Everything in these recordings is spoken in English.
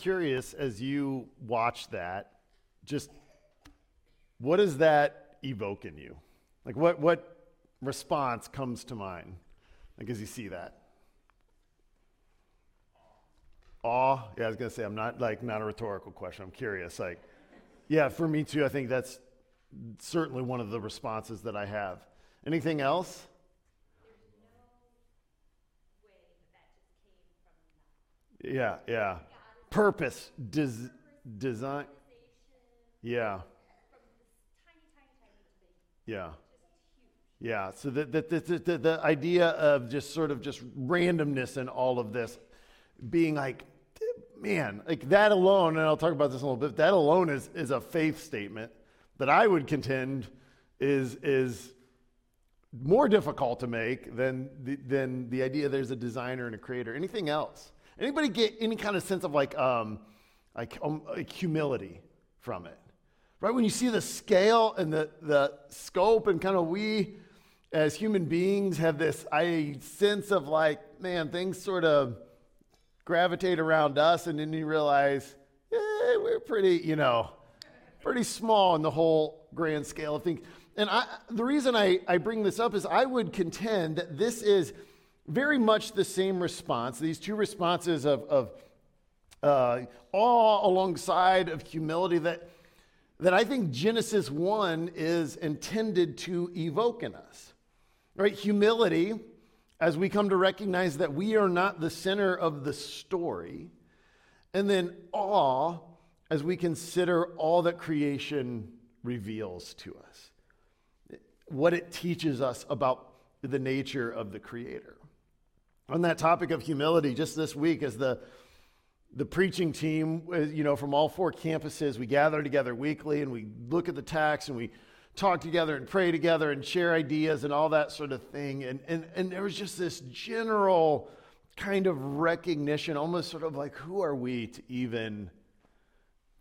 curious as you watch that, just what does that evoke in you? Like, what, what response comes to mind? Like, as you see that? Awe. Yeah, I was gonna say I'm not like not a rhetorical question. I'm curious. Like, yeah, for me too. I think that's certainly one of the responses that I have. Anything else? Yeah, yeah. Purpose, des- design. Yeah. Yeah. Yeah. So the, the, the, the, the idea of just sort of just randomness and all of this being like, man, like that alone, and I'll talk about this in a little bit, that alone is, is a faith statement that I would contend is, is more difficult to make than the, than the idea there's a designer and a creator. Anything else? Anybody get any kind of sense of like, um, like, um, like humility from it? Right? When you see the scale and the, the scope, and kind of we as human beings have this I sense of like, man, things sort of gravitate around us, and then you realize, eh, we're pretty, you know, pretty small in the whole grand scale of things. And I, the reason I, I bring this up is I would contend that this is very much the same response, these two responses of, of uh, awe alongside of humility that, that I think Genesis 1 is intended to evoke in us. Right? Humility, as we come to recognize that we are not the center of the story, and then awe, as we consider all that creation reveals to us, what it teaches us about the nature of the Creator. On that topic of humility, just this week, as the the preaching team, uh, you know, from all four campuses, we gather together weekly and we look at the text and we talk together and pray together and share ideas and all that sort of thing. And, and, and there was just this general kind of recognition, almost sort of like, who are we to even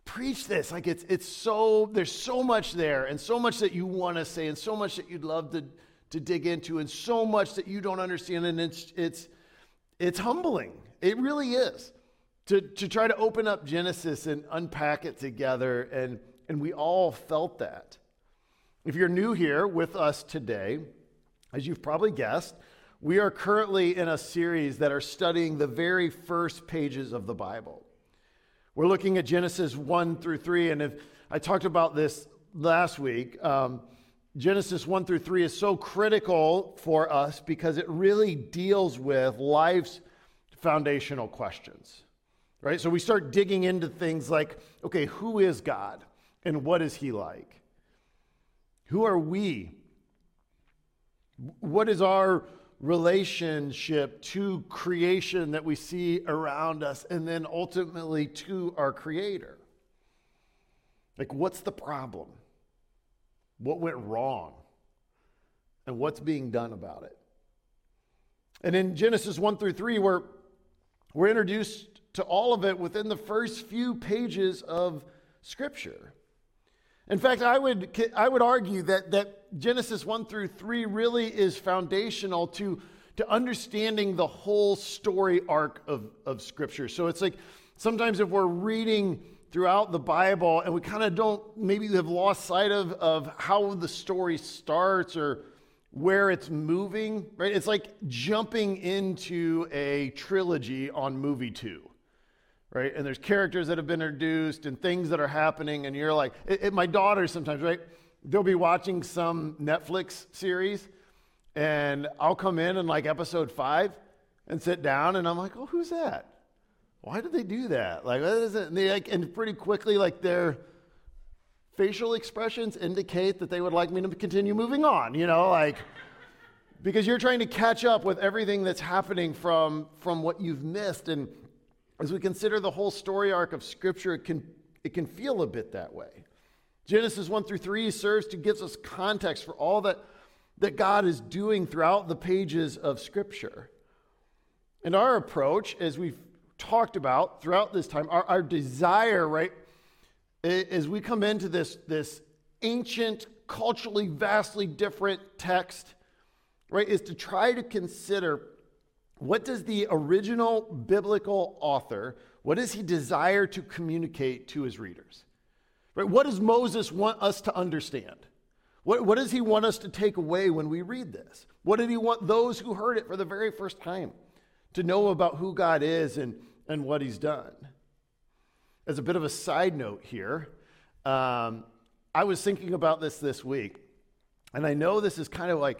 preach this. Like it's it's so there's so much there and so much that you want to say and so much that you'd love to to dig into and so much that you don't understand and it's it's it's humbling. It really is. To to try to open up Genesis and unpack it together and and we all felt that. If you're new here with us today, as you've probably guessed, we are currently in a series that are studying the very first pages of the Bible. We're looking at Genesis 1 through 3. And if I talked about this last week, um, Genesis 1 through 3 is so critical for us because it really deals with life's foundational questions. Right? So we start digging into things like okay, who is God and what is he like? Who are we? What is our relationship to creation that we see around us and then ultimately to our creator. Like, what's the problem? What went wrong? And what's being done about it? And in Genesis 1 through 3, we're, we're introduced to all of it within the first few pages of Scripture. In fact, I would, I would argue that, that Genesis 1 through 3 really is foundational to, to understanding the whole story arc of, of Scripture. So it's like sometimes if we're reading throughout the Bible and we kind of don't, maybe have lost sight of, of how the story starts or where it's moving, right? It's like jumping into a trilogy on movie two right? And there's characters that have been introduced and things that are happening, and you're like, it, it, my daughters sometimes, right? They'll be watching some Netflix series, and I'll come in in like episode five and sit down, and I'm like, oh, who's that? Why did they do that? Like? And, they, like, and pretty quickly, like, their facial expressions indicate that they would like me to continue moving on, you know, like, because you're trying to catch up with everything that's happening from, from what you've missed. And as we consider the whole story arc of Scripture, it can, it can feel a bit that way. Genesis 1 through 3 serves to give us context for all that, that God is doing throughout the pages of Scripture. And our approach, as we've talked about throughout this time, our, our desire, right, as we come into this, this ancient, culturally vastly different text, right, is to try to consider what does the original biblical author, what does he desire to communicate to his readers? Right? What does Moses want us to understand? What, what does he want us to take away when we read this? What did he want those who heard it for the very first time to know about who God is and, and what he's done? As a bit of a side note here, um, I was thinking about this this week, and I know this is kind of like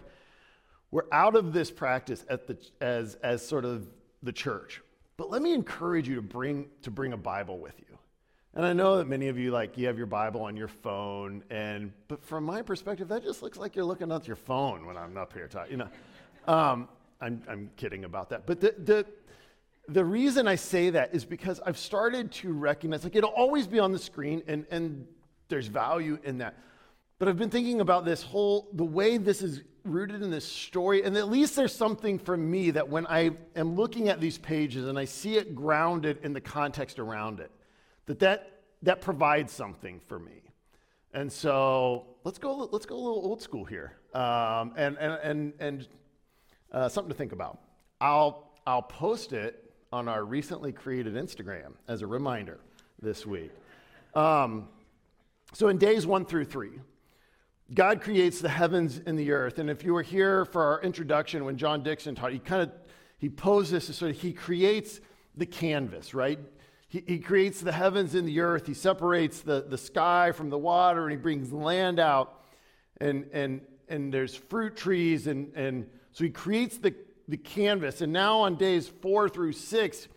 we're out of this practice at the, as, as sort of the church. But let me encourage you to bring, to bring a Bible with you. And I know that many of you like you have your Bible on your phone, and but from my perspective, that just looks like you're looking at your phone when I'm up here talking. You know, um, I'm I'm kidding about that. But the the the reason I say that is because I've started to recognize like it'll always be on the screen, and and there's value in that. But I've been thinking about this whole the way this is rooted in this story, and at least there's something for me that when I am looking at these pages and I see it grounded in the context around it that that, that provides something for me. And so let's go, let's go a little old school here um, and, and, and, and uh, something to think about. I'll, I'll post it on our recently created Instagram as a reminder this week. Um, so in days one through three, God creates the heavens and the earth. And if you were here for our introduction when John Dixon taught, he kind of he posed this as sort of he creates the canvas, right? He, he creates the heavens and the earth. He separates the, the sky from the water, and he brings land out. And, and, and there's fruit trees. And, and so he creates the, the canvas. And now on days four through six,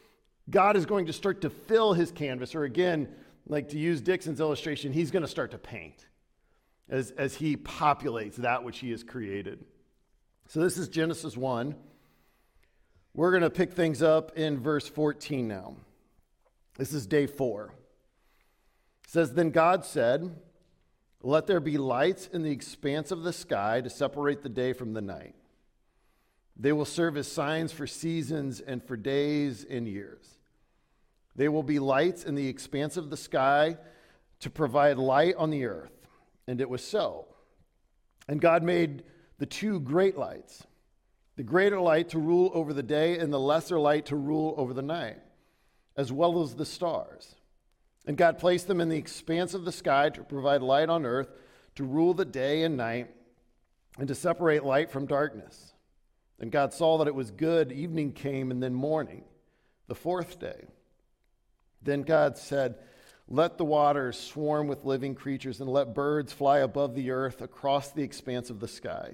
God is going to start to fill his canvas. Or again, like to use Dixon's illustration, he's going to start to paint as, as he populates that which he has created. So this is Genesis 1. We're going to pick things up in verse 14 now. This is day four. It says, Then God said, Let there be lights in the expanse of the sky to separate the day from the night. They will serve as signs for seasons and for days and years. They will be lights in the expanse of the sky to provide light on the earth. And it was so. And God made the two great lights the greater light to rule over the day, and the lesser light to rule over the night as well as the stars. And God placed them in the expanse of the sky to provide light on earth, to rule the day and night, and to separate light from darkness. And God saw that it was good. Evening came, and then morning, the fourth day. Then God said, Let the waters swarm with living creatures, and let birds fly above the earth across the expanse of the sky.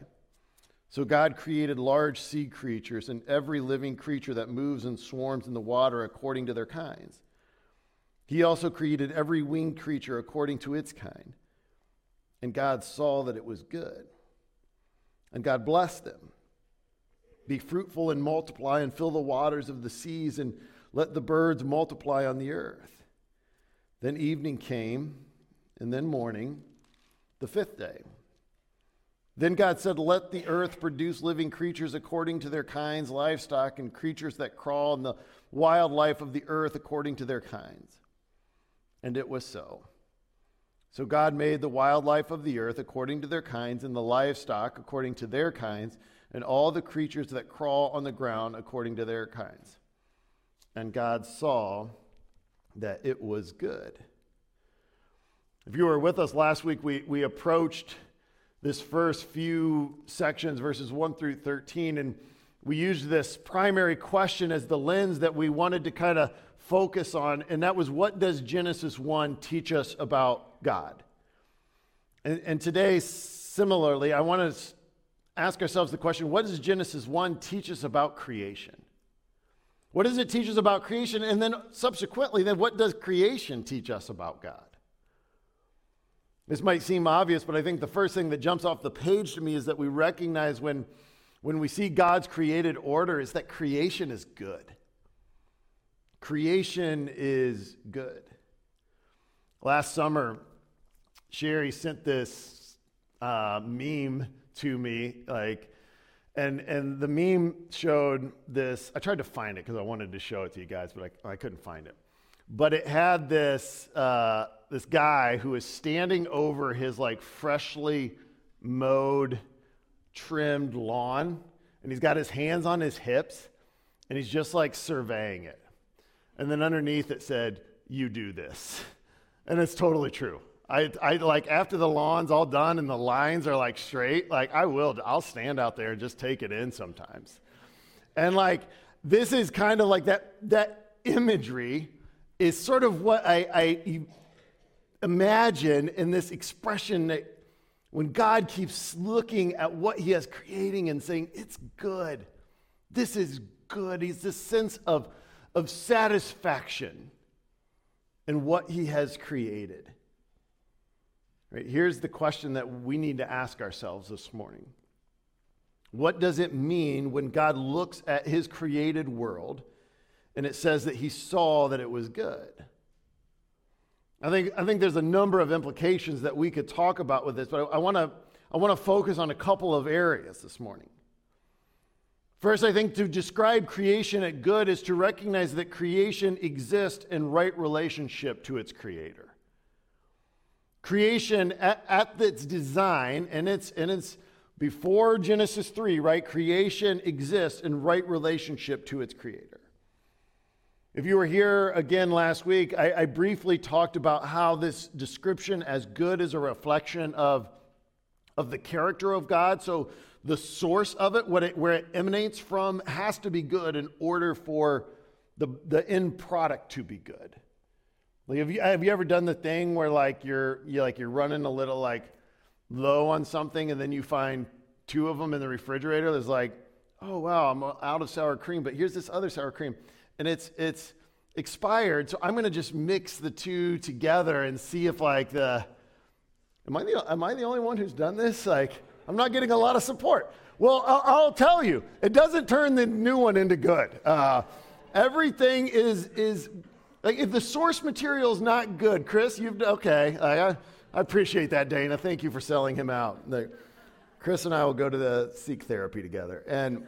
So God created large sea creatures and every living creature that moves and swarms in the water according to their kinds. He also created every winged creature according to its kind. And God saw that it was good. And God blessed them. Be fruitful and multiply and fill the waters of the seas and let the birds multiply on the earth. Then evening came, and then morning, the fifth day. Then God said, Let the earth produce living creatures according to their kinds, livestock, and creatures that crawl, and the wildlife of the earth according to their kinds. And it was so. So God made the wildlife of the earth according to their kinds, and the livestock according to their kinds, and all the creatures that crawl on the ground according to their kinds. And God saw that it was good. If you were with us last week, we, we approached this first few sections, verses 1 through 13, and we used this primary question as the lens that we wanted to kind of focus on, and that was what does Genesis 1 teach us about God? And, and today, similarly, I want to ask ourselves the question what does Genesis 1 teach us about creation? What does it teach us about creation? And then subsequently, then what does creation teach us about God? This might seem obvious, but I think the first thing that jumps off the page to me is that we recognize when, when we see God's created order is that creation is good. Creation is good. Last summer, Sherry sent this uh, meme to me, like, and and the meme showed this. I tried to find it because I wanted to show it to you guys, but I, I couldn't find it. But it had this. Uh, this guy who is standing over his like freshly mowed, trimmed lawn, and he's got his hands on his hips, and he's just like surveying it. And then underneath it said, You do this. And it's totally true. I, I like after the lawn's all done and the lines are like straight, like I will, I'll stand out there and just take it in sometimes. And like this is kind of like that that imagery is sort of what I, I imagine in this expression that when God keeps looking at what he has creating and saying, it's good. This is good. He's this sense of, of satisfaction in what he has created. Right, here's the question that we need to ask ourselves this morning. What does it mean when God looks at his created world and it says that he saw that it was good? I think, I think there's a number of implications that we could talk about with this, but I, I want to I wanna focus on a couple of areas this morning. First, I think to describe creation at good is to recognize that creation exists in right relationship to its creator. Creation at, at its design, and it's, and it's before Genesis 3, right? Creation exists in right relationship to its creator. If you were here again last week, I, I, briefly talked about how this description as good is a reflection of, of the character of God. So the source of it, what it, where it emanates from, has to be good in order for the, the end product to be good. Like, have you, have you ever done the thing where like you're, you like you're running a little like low on something and then you find two of them in the refrigerator? There's like, oh wow, I'm out of sour cream, but here's this other sour cream. And it's, it's expired, so I'm to just mix the two together and see if like the, am I the, am I the only one who's done this? Like, I'm not getting a lot of support. Well, I'll, I'll tell you, it doesn't turn the new one into good. Uh, everything is is like if the source material is not good, Chris, you've okay. I, I appreciate that, Dana. Thank you for selling him out. Like, Chris and I will go to the seek therapy together. And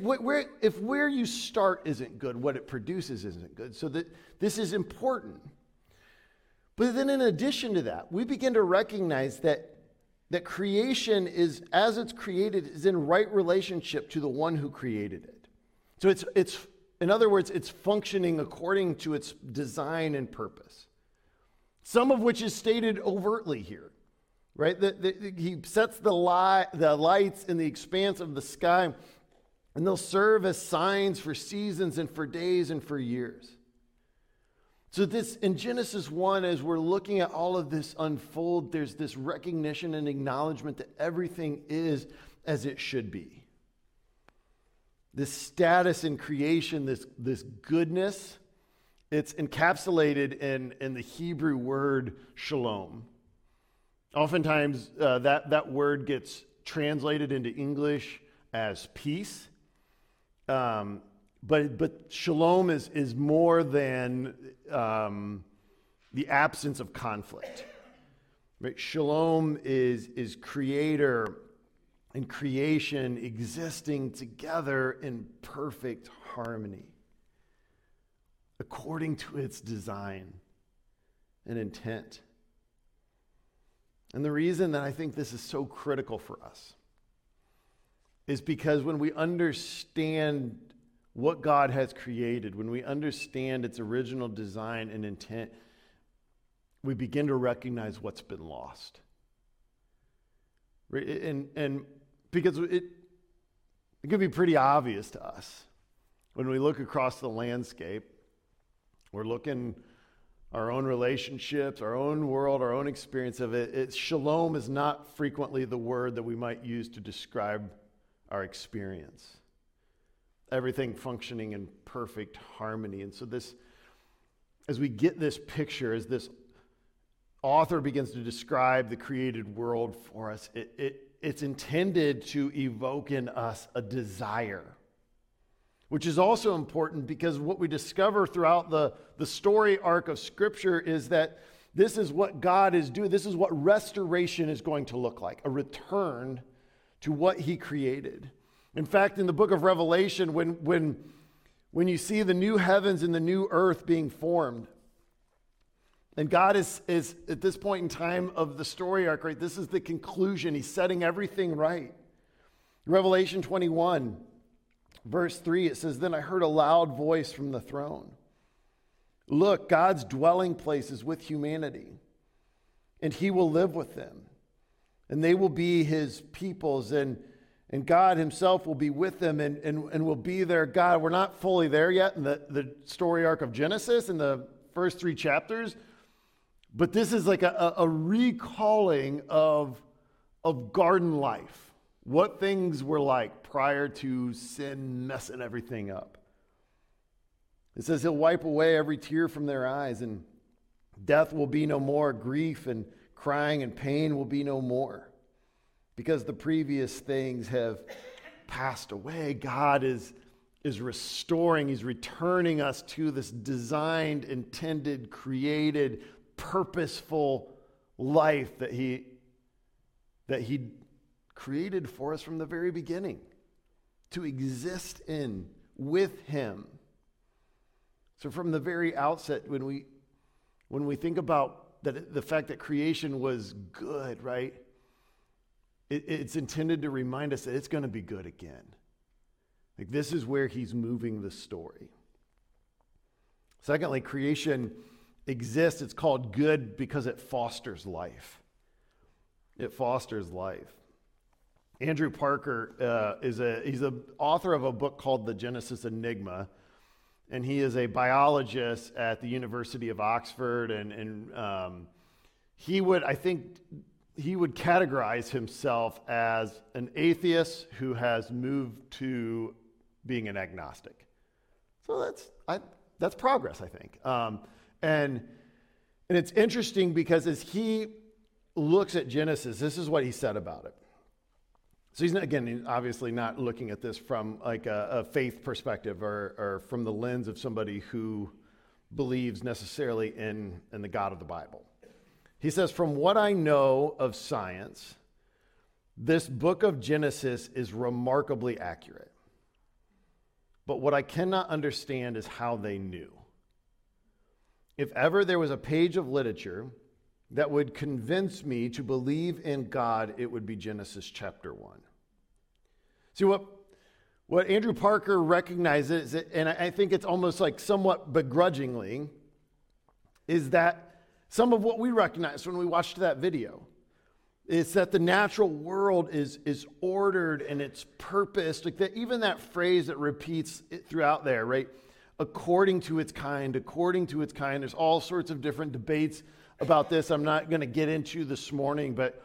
where, if where you start isn't good, what it produces isn't good. So that this is important. But then, in addition to that, we begin to recognize that that creation is, as it's created, is in right relationship to the one who created it. So it's, it's in other words, it's functioning according to its design and purpose. Some of which is stated overtly here, right? The, the, he sets the, li- the lights in the expanse of the sky, and they'll serve as signs for seasons and for days and for years. So, this in Genesis 1, as we're looking at all of this unfold, there's this recognition and acknowledgement that everything is as it should be. This status in creation, this, this goodness, it's encapsulated in, in the Hebrew word shalom. Oftentimes, uh, that, that word gets translated into English as peace. Um, but, but shalom is, is more than um, the absence of conflict. Right? Shalom is, is creator and creation existing together in perfect harmony according to its design and intent. And the reason that I think this is so critical for us is because when we understand what God has created, when we understand its original design and intent, we begin to recognize what's been lost. And, and because it, it can be pretty obvious to us when we look across the landscape, we're looking our own relationships, our own world, our own experience of it. it. Shalom is not frequently the word that we might use to describe our experience everything functioning in perfect harmony. And so, this, as we get this picture, as this author begins to describe the created world for us, it, it, it's intended to evoke in us a desire, which is also important because what we discover throughout the, the story arc of Scripture is that this is what God is doing. This is what restoration is going to look like a return to what He created. In fact, in the book of Revelation, when, when, when you see the new heavens and the new earth being formed, and God is, is, at this point in time of the story arc, right? This is the conclusion. He's setting everything right. Revelation 21, Verse 3, it says, Then I heard a loud voice from the throne. Look, God's dwelling place is with humanity, and he will live with them, and they will be his peoples, and, and God himself will be with them and, and, and will be their God. We're not fully there yet in the, the story arc of Genesis in the first three chapters, but this is like a, a, recalling of, of garden life, what things were like prior to sin messing everything up. It says he'll wipe away every tear from their eyes, and death will be no more. Grief and crying and pain will be no more because the previous things have passed away. God is, is restoring, He's returning us to this designed, intended, created, purposeful life that He, that he created for us from the very beginning to exist in with Him. So from the very outset, when we when we think about that the fact that creation was good, right? It, it's intended to remind us that it's going to be good again. Like this is where he's moving the story. Secondly, creation exists. It's called good because it fosters life. It fosters life. Andrew Parker uh, is a he's the author of a book called The Genesis Enigma and he is a biologist at the University of Oxford. And, and um, he would, I think, he would categorize himself as an atheist who has moved to being an agnostic. So that's, I, that's progress, I think. Um, and, and it's interesting because as he looks at Genesis, this is what he said about it. So he's not, again obviously not looking at this from like a, a faith perspective or, or, from the lens of somebody who believes necessarily in, in the God of the Bible. He says, From what I know of science, this book of Genesis is remarkably accurate. But what I cannot understand is how they knew. If ever there was a page of literature that would convince me to believe in God, it would be Genesis chapter 1. See, what, what Andrew Parker recognizes, and I think it's almost like somewhat begrudgingly, is that some of what we recognize when we watched that video is that the natural world is, is ordered and it's purposed. Like that, even that phrase that repeats throughout there, right? According to its kind, according to its kind. There's all sorts of different debates about this. I'm not going to get into this morning, but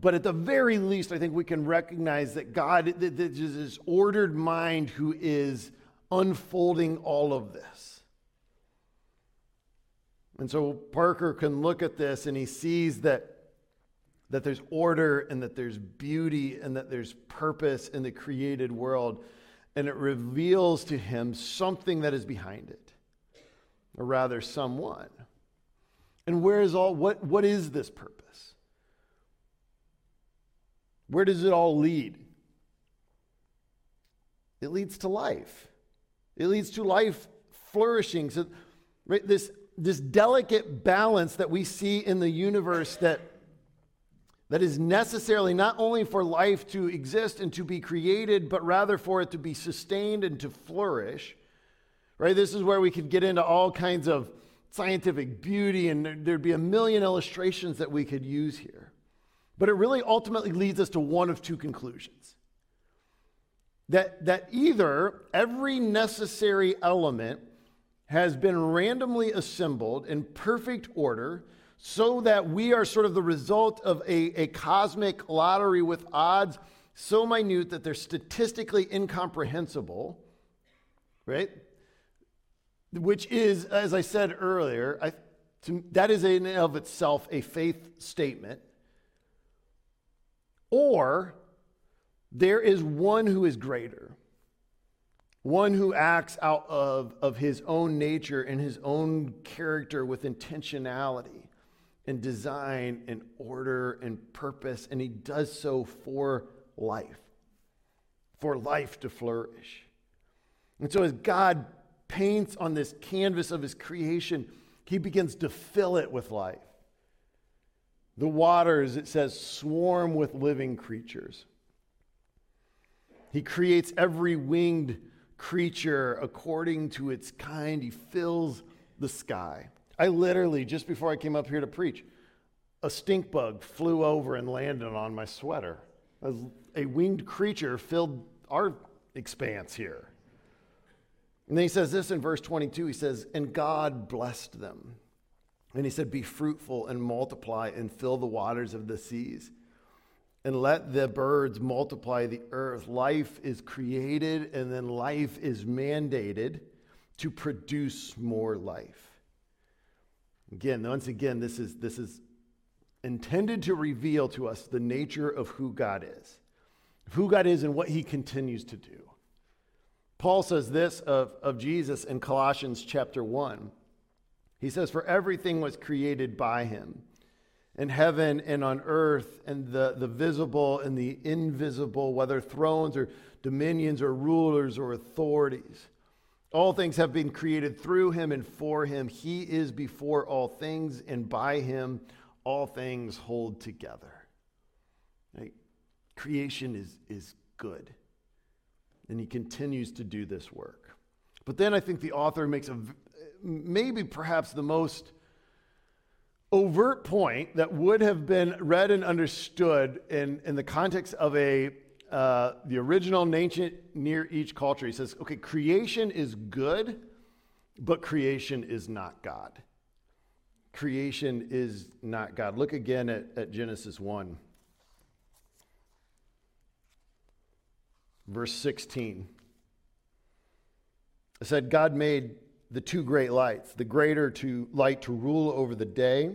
but at the very least, I think we can recognize that God that is this ordered mind who is unfolding all of this. And so Parker can look at this and he sees that, that there's order and that there's beauty and that there's purpose in the created world. And it reveals to him something that is behind it, or rather, someone. And where is all, what, what is this purpose? Where does it all lead? It leads to life. It leads to life flourishing. So, right, this, this delicate balance that we see in the universe that, that is necessarily not only for life to exist and to be created, but rather for it to be sustained and to flourish. Right? This is where we could get into all kinds of scientific beauty, and there'd be a million illustrations that we could use here. But it really ultimately leads us to one of two conclusions that, that either every necessary element has been randomly assembled in perfect order so that we are sort of the result of a, a cosmic lottery with odds so minute that they're statistically incomprehensible, right? Which is, as I said earlier, I, to, that is in and of itself a faith statement. Or there is one who is greater, one who acts out of, of his own nature and his own character with intentionality and design and order and purpose, and he does so for life, for life to flourish. And so, as God paints on this canvas of his creation, he begins to fill it with life. The waters, it says, swarm with living creatures. He creates every winged creature according to its kind. He fills the sky. I literally, just before I came up here to preach, a stink bug flew over and landed on my sweater. A winged creature filled our expanse here. And then he says this in verse 22 he says, And God blessed them. And he said, Be fruitful and multiply and fill the waters of the seas and let the birds multiply the earth. Life is created and then life is mandated to produce more life. Again, once again, this is, this is intended to reveal to us the nature of who God is, who God is and what he continues to do. Paul says this of, of Jesus in Colossians chapter 1. He says, For everything was created by him, in heaven and on earth, and the, the visible and the invisible, whether thrones or dominions or rulers or authorities. All things have been created through him and for him. He is before all things, and by him all things hold together. Right? Creation is, is good, and he continues to do this work. But then I think the author makes a maybe perhaps the most overt point that would have been read and understood in, in the context of a uh, the original ancient Near East culture. He says, okay, creation is good, but creation is not God. Creation is not God. Look again at, at Genesis 1, verse 16. It said, God made the two great lights the greater to light to rule over the day,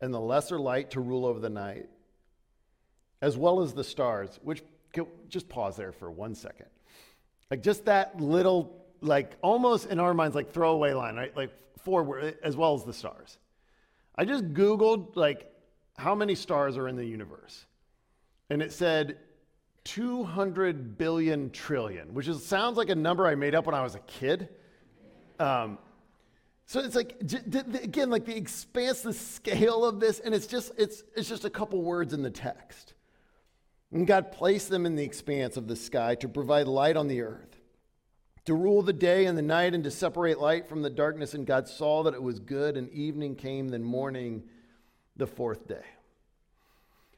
and the lesser light to rule over the night as well as the stars, which just pause there for one second. Like just that little, like almost in our minds, like throwaway line, right? Like as well as the stars. I just Googled like how many stars are in the universe. And it said 200 billion trillion, which is, sounds like a number I made up when I was a kid. Um, so it's like again, like the expanse, the scale of this, and it's just it's it's just a couple words in the text. And God placed them in the expanse of the sky to provide light on the earth, to rule the day and the night, and to separate light from the darkness. And God saw that it was good, and evening came, then morning, the fourth day.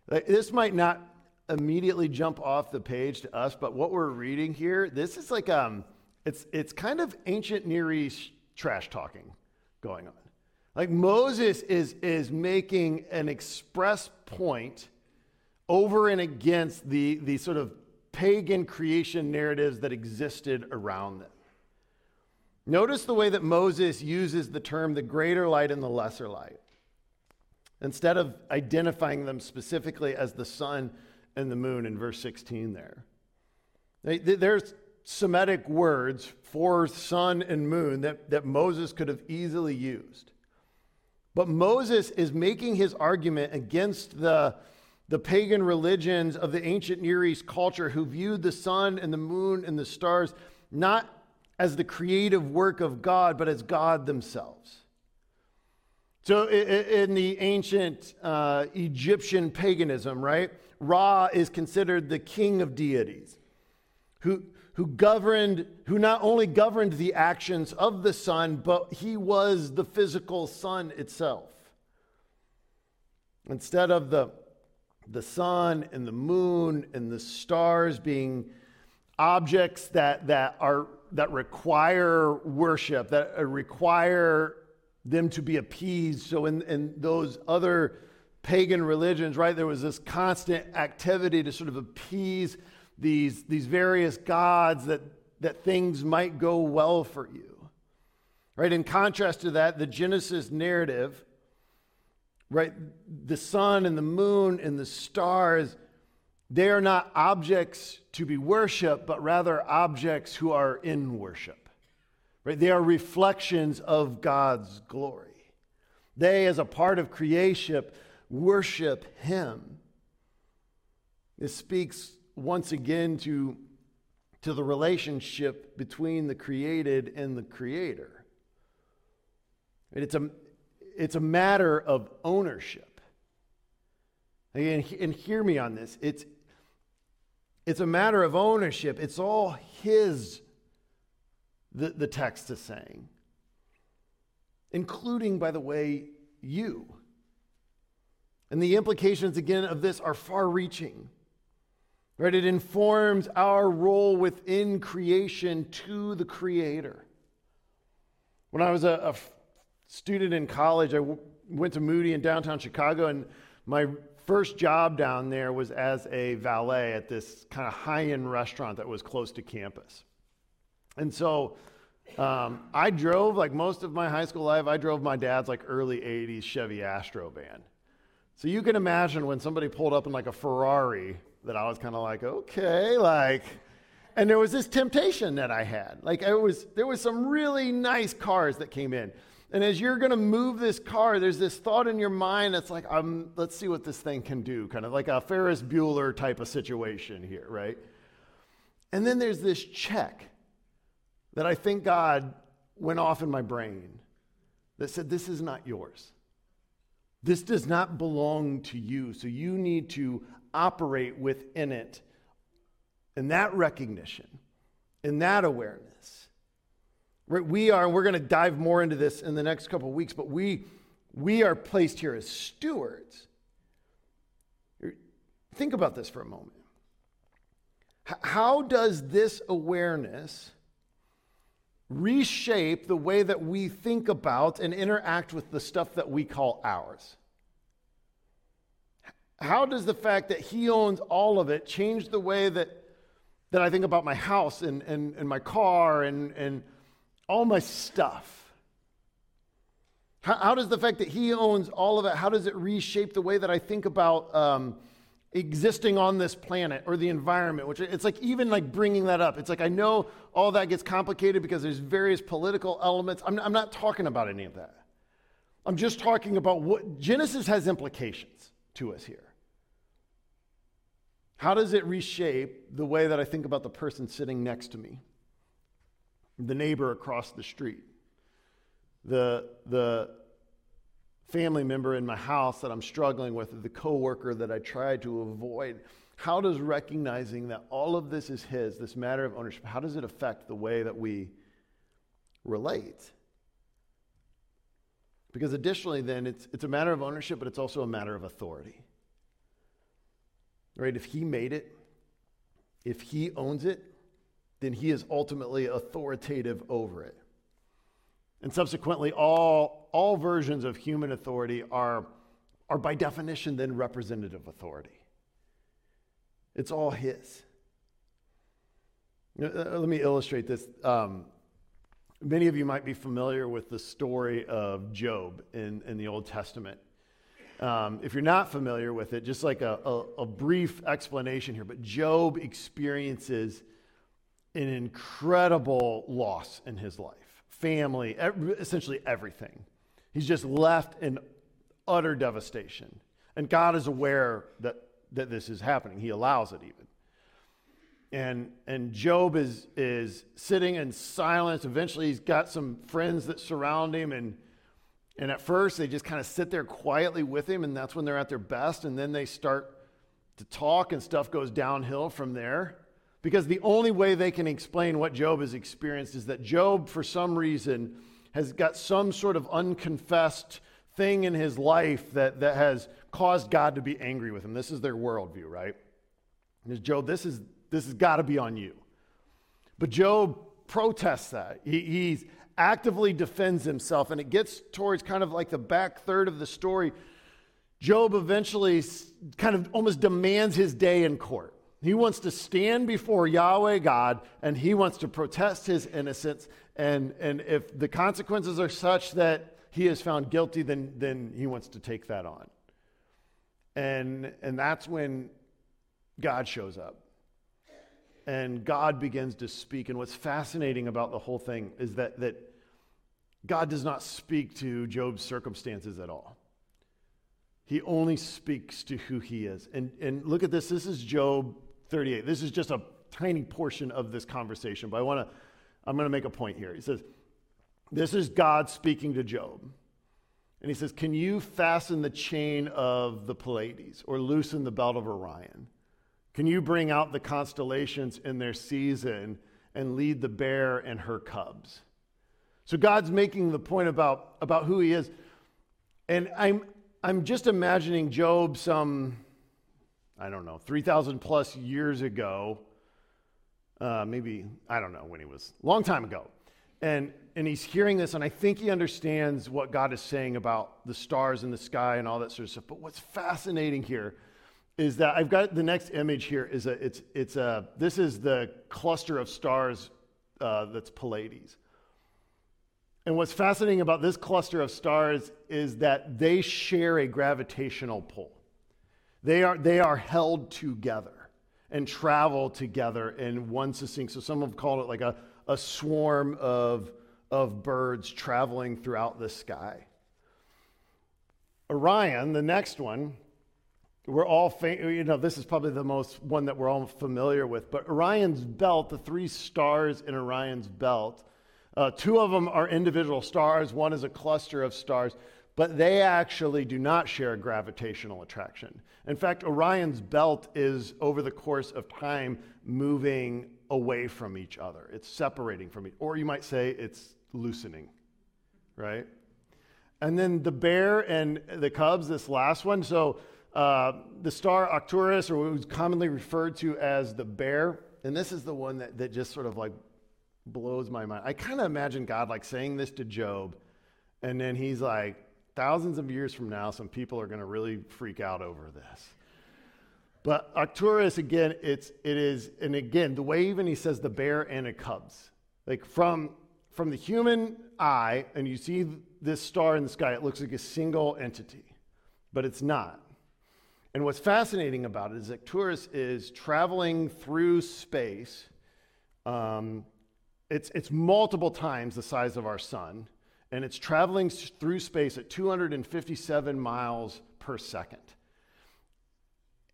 This might not immediately jump off the page to us, but what we're reading here, this is like um, it's it's kind of ancient Near East trash talking going on. Like Moses is is making an express point over and against the, the sort of pagan creation narratives that existed around them. Notice the way that Moses uses the term the greater light and the lesser light. Instead of identifying them specifically as the sun and the moon in verse 16 there. There's Semitic words for sun and moon that, that Moses could have easily used. But Moses is making his argument against the, the pagan religions of the ancient Near East culture who viewed the sun and the moon and the stars not as the creative work of God, but as God themselves. So, in the ancient uh, Egyptian paganism, right, Ra is considered the king of deities who, who governed, who not only governed the actions of the sun, but he was the physical sun itself. Instead of the the sun and the moon and the stars being objects that, that, are, that require worship, that uh, require them to be appeased. So, in, in those other pagan religions, right, there was this constant activity to sort of appease these, these various gods that, that things might go well for you. Right? In contrast to that, the Genesis narrative right? The sun and the moon and the stars, they are not objects to be worshiped, but rather objects who are in worship. Right? They are reflections of God's glory. They, as a part of creation, worship Him. This speaks once again to, to the relationship between the created and the Creator. It's a, it's a matter of ownership. And, and hear me on this. It's, It's a matter of ownership. It's all His, the, the text is saying, including, by the way, you. And the implications, again, of this are far reaching. Right? It informs our role within creation to the Creator. When I was a, a student in college, I w- went to Moody in downtown Chicago, and my first job down there was as a valet at this kind of high end restaurant that was close to campus. And so um, I drove, like most of my high school life, I drove my dad's like early 80s Chevy Astro van. So you can imagine when somebody pulled up in like a Ferrari that I was kind of like, okay, like, and there was this temptation that I had. Like, it was, there was some really nice cars that came in. And as you're going to move this car, there's this thought in your mind that's like, let's see what this thing can do, kind of like a Ferris Bueller type of situation here, right? And then there's this check that I think God went off in my brain that said, This is not yours. This does not belong to you. So you need to operate within it. And that recognition, and that awareness we are, and we're going to dive more into this in the next couple of weeks, but we, we are placed here as stewards. Think about this for a moment. How does this awareness reshape the way that we think about and interact with the stuff that we call ours? How does the fact that he owns all of it change the way that, that I think about my house and, and, and my car and, and all my stuff? How, how, does the fact that he owns all of it, how does it reshape the way that I think about um, existing on this planet or the environment? Which it's like even like bringing that up. It's like I know all that gets complicated because there's various political elements. I'm, I'm not talking about any of that. I'm just talking about what Genesis has implications to us here. How does it reshape the way that I think about the person sitting next to me? The neighbor across the street, the, the family member in my house that I'm struggling with, the coworker that I try to avoid. How does recognizing that all of this is his, this matter of ownership, how does it affect the way that we relate? Because additionally, then, it's, it's a matter of ownership, but it's also a matter of authority. Right? If he made it, if he owns it, then he is ultimately authoritative over it. And subsequently, all, all versions of human authority are, are by definition then representative authority. It's all his. Uh, uh, let me illustrate this. Um, many of you might be familiar with the story of Job in, in the Old Testament. Um, if you're not familiar with it, just like a, a, a brief explanation here, but Job experiences an incredible loss in his life family, essentially everything. He's just left in utter devastation. And God is aware that, that this is happening, He allows it even. And, and Job is, is sitting in silence. Eventually, he's got some friends that surround him. And, and at first, they just kind of sit there quietly with him, and that's when they're at their best. And then they start to talk, and stuff goes downhill from there. Because the only way they can explain what Job has experienced is that Job, for some reason, has got some sort of unconfessed thing in his life that, that has caused God to be angry with him. This is their worldview, right? And Job, this is this has got to be on you. But Job protests that. He he's actively defends himself, and it gets towards kind of like the back third of the story. Job eventually kind of almost demands his day in court. He wants to stand before Yahweh God and he wants to protest his innocence. And, and if the consequences are such that he is found guilty, then, then he wants to take that on. And, and that's when God shows up. And God begins to speak. And what's fascinating about the whole thing is that, that God does not speak to Job's circumstances at all. He only speaks to who he is. And, and look at this. This is Job 38. This is just a tiny portion of this conversation, but I want to, I'm going to make a point here. He says, This is God speaking to Job. And he says, Can you fasten the chain of the Pleiades or loosen the belt of Orion? Can you bring out the constellations in their season and lead the bear and her cubs? So God's making the point about, about who he is. And I'm, I'm just imagining Job some, I don't know, 3,000 plus years ago. Uh, maybe, I don't know when he was, long time ago. And, and he's hearing this, and I think he understands what God is saying about the stars in the sky and all that sort of stuff. But what's fascinating here is that I've got the next image here is a, it's, it's a, this is the cluster of stars uh, that's Pleiades. And what's fascinating about this cluster of stars is that they share a gravitational pull. They are, they are held together and travel together in one succinct. So some have called it like a, a swarm of, of birds traveling throughout the sky. Orion, the next one, we're all, you know, this is probably the most one that we're all familiar with, but Orion's belt, the three stars in Orion's belt, uh, two of them are individual stars, one is a cluster of stars, but they actually do not share gravitational attraction. In fact, Orion's belt is, over the course of time, moving away from each other. It's separating from each or you might say it's loosening, right? And then the bear and the cubs, this last one. So uh, the star Arcturus, or commonly referred to as the bear, and this is the one that, that just sort of like blows my mind. I kind of imagine God like saying this to Job, and then he's like, thousands of years from now, some people are going to really freak out over this. But Arcturus, again, it's, it is, and again, the way even he says the bear and the cubs, like from, from the human eye, and you see this star in the sky, it looks like a single entity, but it's not. And what's fascinating about it is Arcturus is traveling through space um, it's, it's multiple times the size of our sun, and it's traveling through space at 257 miles per second.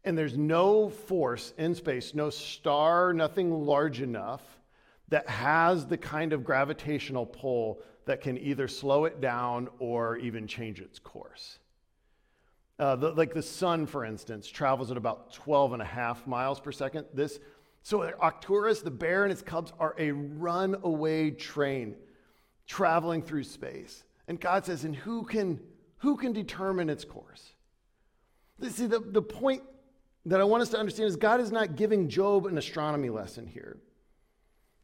And there's no force in space, no star, nothing large enough that has the kind of gravitational pull that can either slow it down or even change its course. Uh, the, like the sun, for instance, travels at about 12 and a half miles per second. This so Arcturus, the bear and its cubs are a runaway train traveling through space. And God says, and who can, who can determine its course? See, the, the point that I want us to understand is God is not giving Job an astronomy lesson here.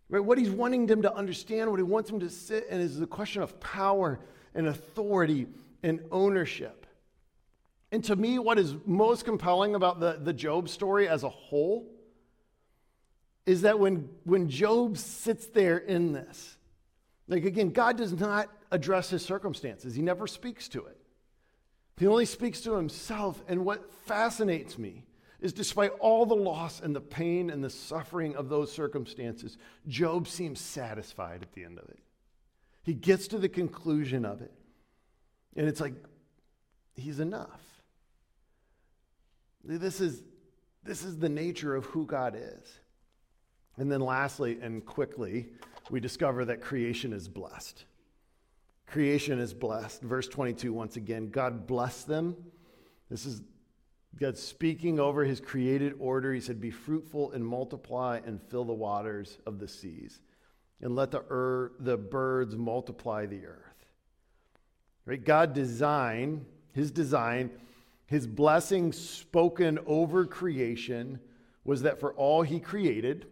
Right? What he's wanting them to understand, what he wants them to sit in is the question of power and authority and ownership. And to me, what is most compelling about the, the Job story as a whole is that when, when Job sits there in this, like again, God does not address his circumstances, he never speaks to it. He only speaks to himself. And what fascinates me is despite all the loss and the pain and the suffering of those circumstances, Job seems satisfied at the end of it. He gets to the conclusion of it. And it's like, he's enough. This is, this is the nature of who God is. And then, lastly and quickly, we discover that creation is blessed. Creation is blessed. Verse 22, once again, God blessed them. This is God speaking over his created order. He said, Be fruitful and multiply and fill the waters of the seas, and let the, er, the birds multiply the earth. Right? God design, his design, his blessing spoken over creation was that for all he created,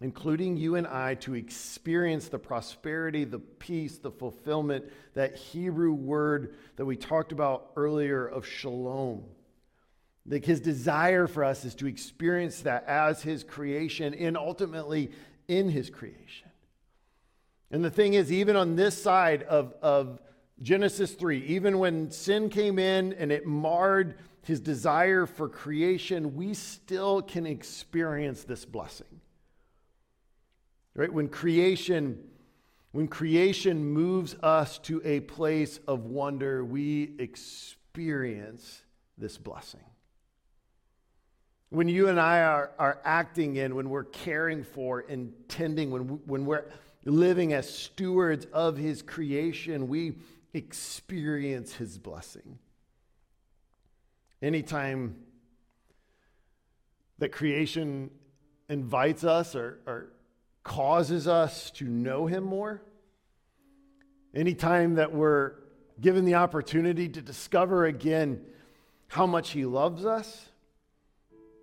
including you and I, to experience the prosperity, the peace, the fulfillment, that Hebrew word that we talked about earlier of shalom. Like his desire for us is to experience that as his creation and ultimately in his creation. And the thing is, even on this side of, of Genesis 3, even when sin came in and it marred his desire for creation, we still can experience this blessing. Right? When creation when creation moves us to a place of wonder, we experience this blessing. When you and I are, are acting in, when we're caring for, intending, when, when we're living as stewards of His creation, we experience His blessing. Anytime that creation invites us or, or causes us to know Him more. Anytime that we're given the opportunity to discover again how much He loves us,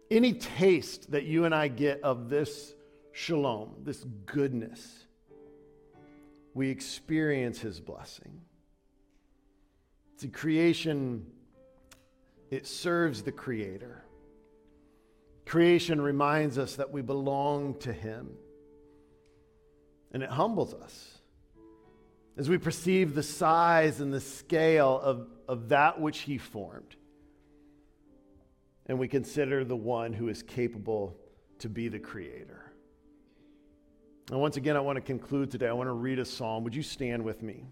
any taste that you and I get of this shalom, this goodness, we experience His blessing. See, creation, it serves the Creator. Creation reminds us that we belong to Him. And it humbles us as we perceive the size and the scale of, of that which He formed. And we consider the one who is capable to be the Creator. And once again, I want to conclude today. I want to read a psalm. Would you stand with me?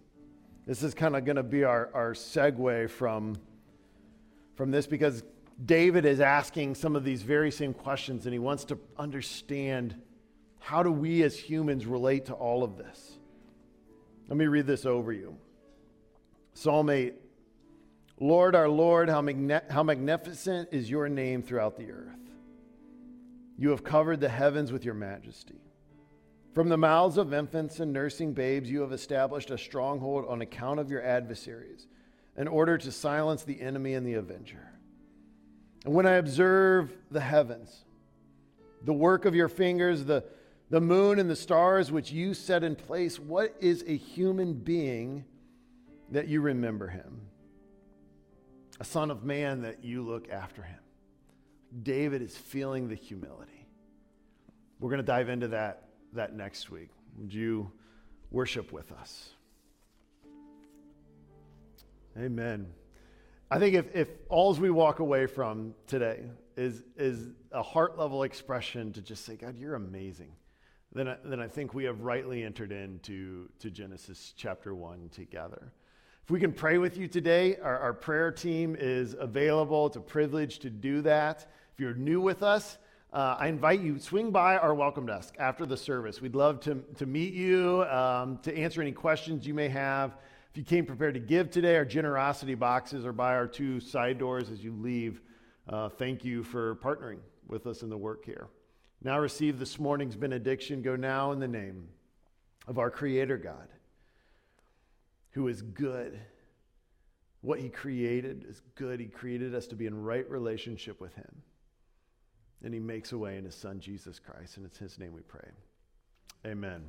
This is kind of going to be our, our segue from, from this because David is asking some of these very same questions and he wants to understand how do we as humans relate to all of this. Let me read this over you. Psalm 8 Lord, our Lord, how, magne- how magnificent is your name throughout the earth. You have covered the heavens with your majesty. From the mouths of infants and nursing babes, you have established a stronghold on account of your adversaries, in order to silence the enemy and the avenger. And when I observe the heavens, the work of your fingers, the, the moon and the stars which you set in place, what is a human being that you remember him? A son of man that you look after him. David is feeling the humility. We're going to dive into that, that next week. Would you worship with us? Amen. I think if, if all we walk away from today is, is a heart level expression to just say, God, you're amazing, then I, then I think we have rightly entered into to Genesis chapter 1 together. If we can pray with you today, our, our prayer team is available. It's a privilege to do that. If you're new with us, uh, I invite you, swing by our welcome desk after the service. We'd love to, to meet you, um, to answer any questions you may have. If you came prepared to give today, our generosity boxes are by our two side doors as you leave. Uh, thank you for partnering with us in the work here. Now receive this morning's benediction. Go now in the name of our Creator God, who is good. What He created is good. He created us to be in right relationship with Him. And He makes a way in His Son, Jesus Christ. And it's His name we pray. Amen.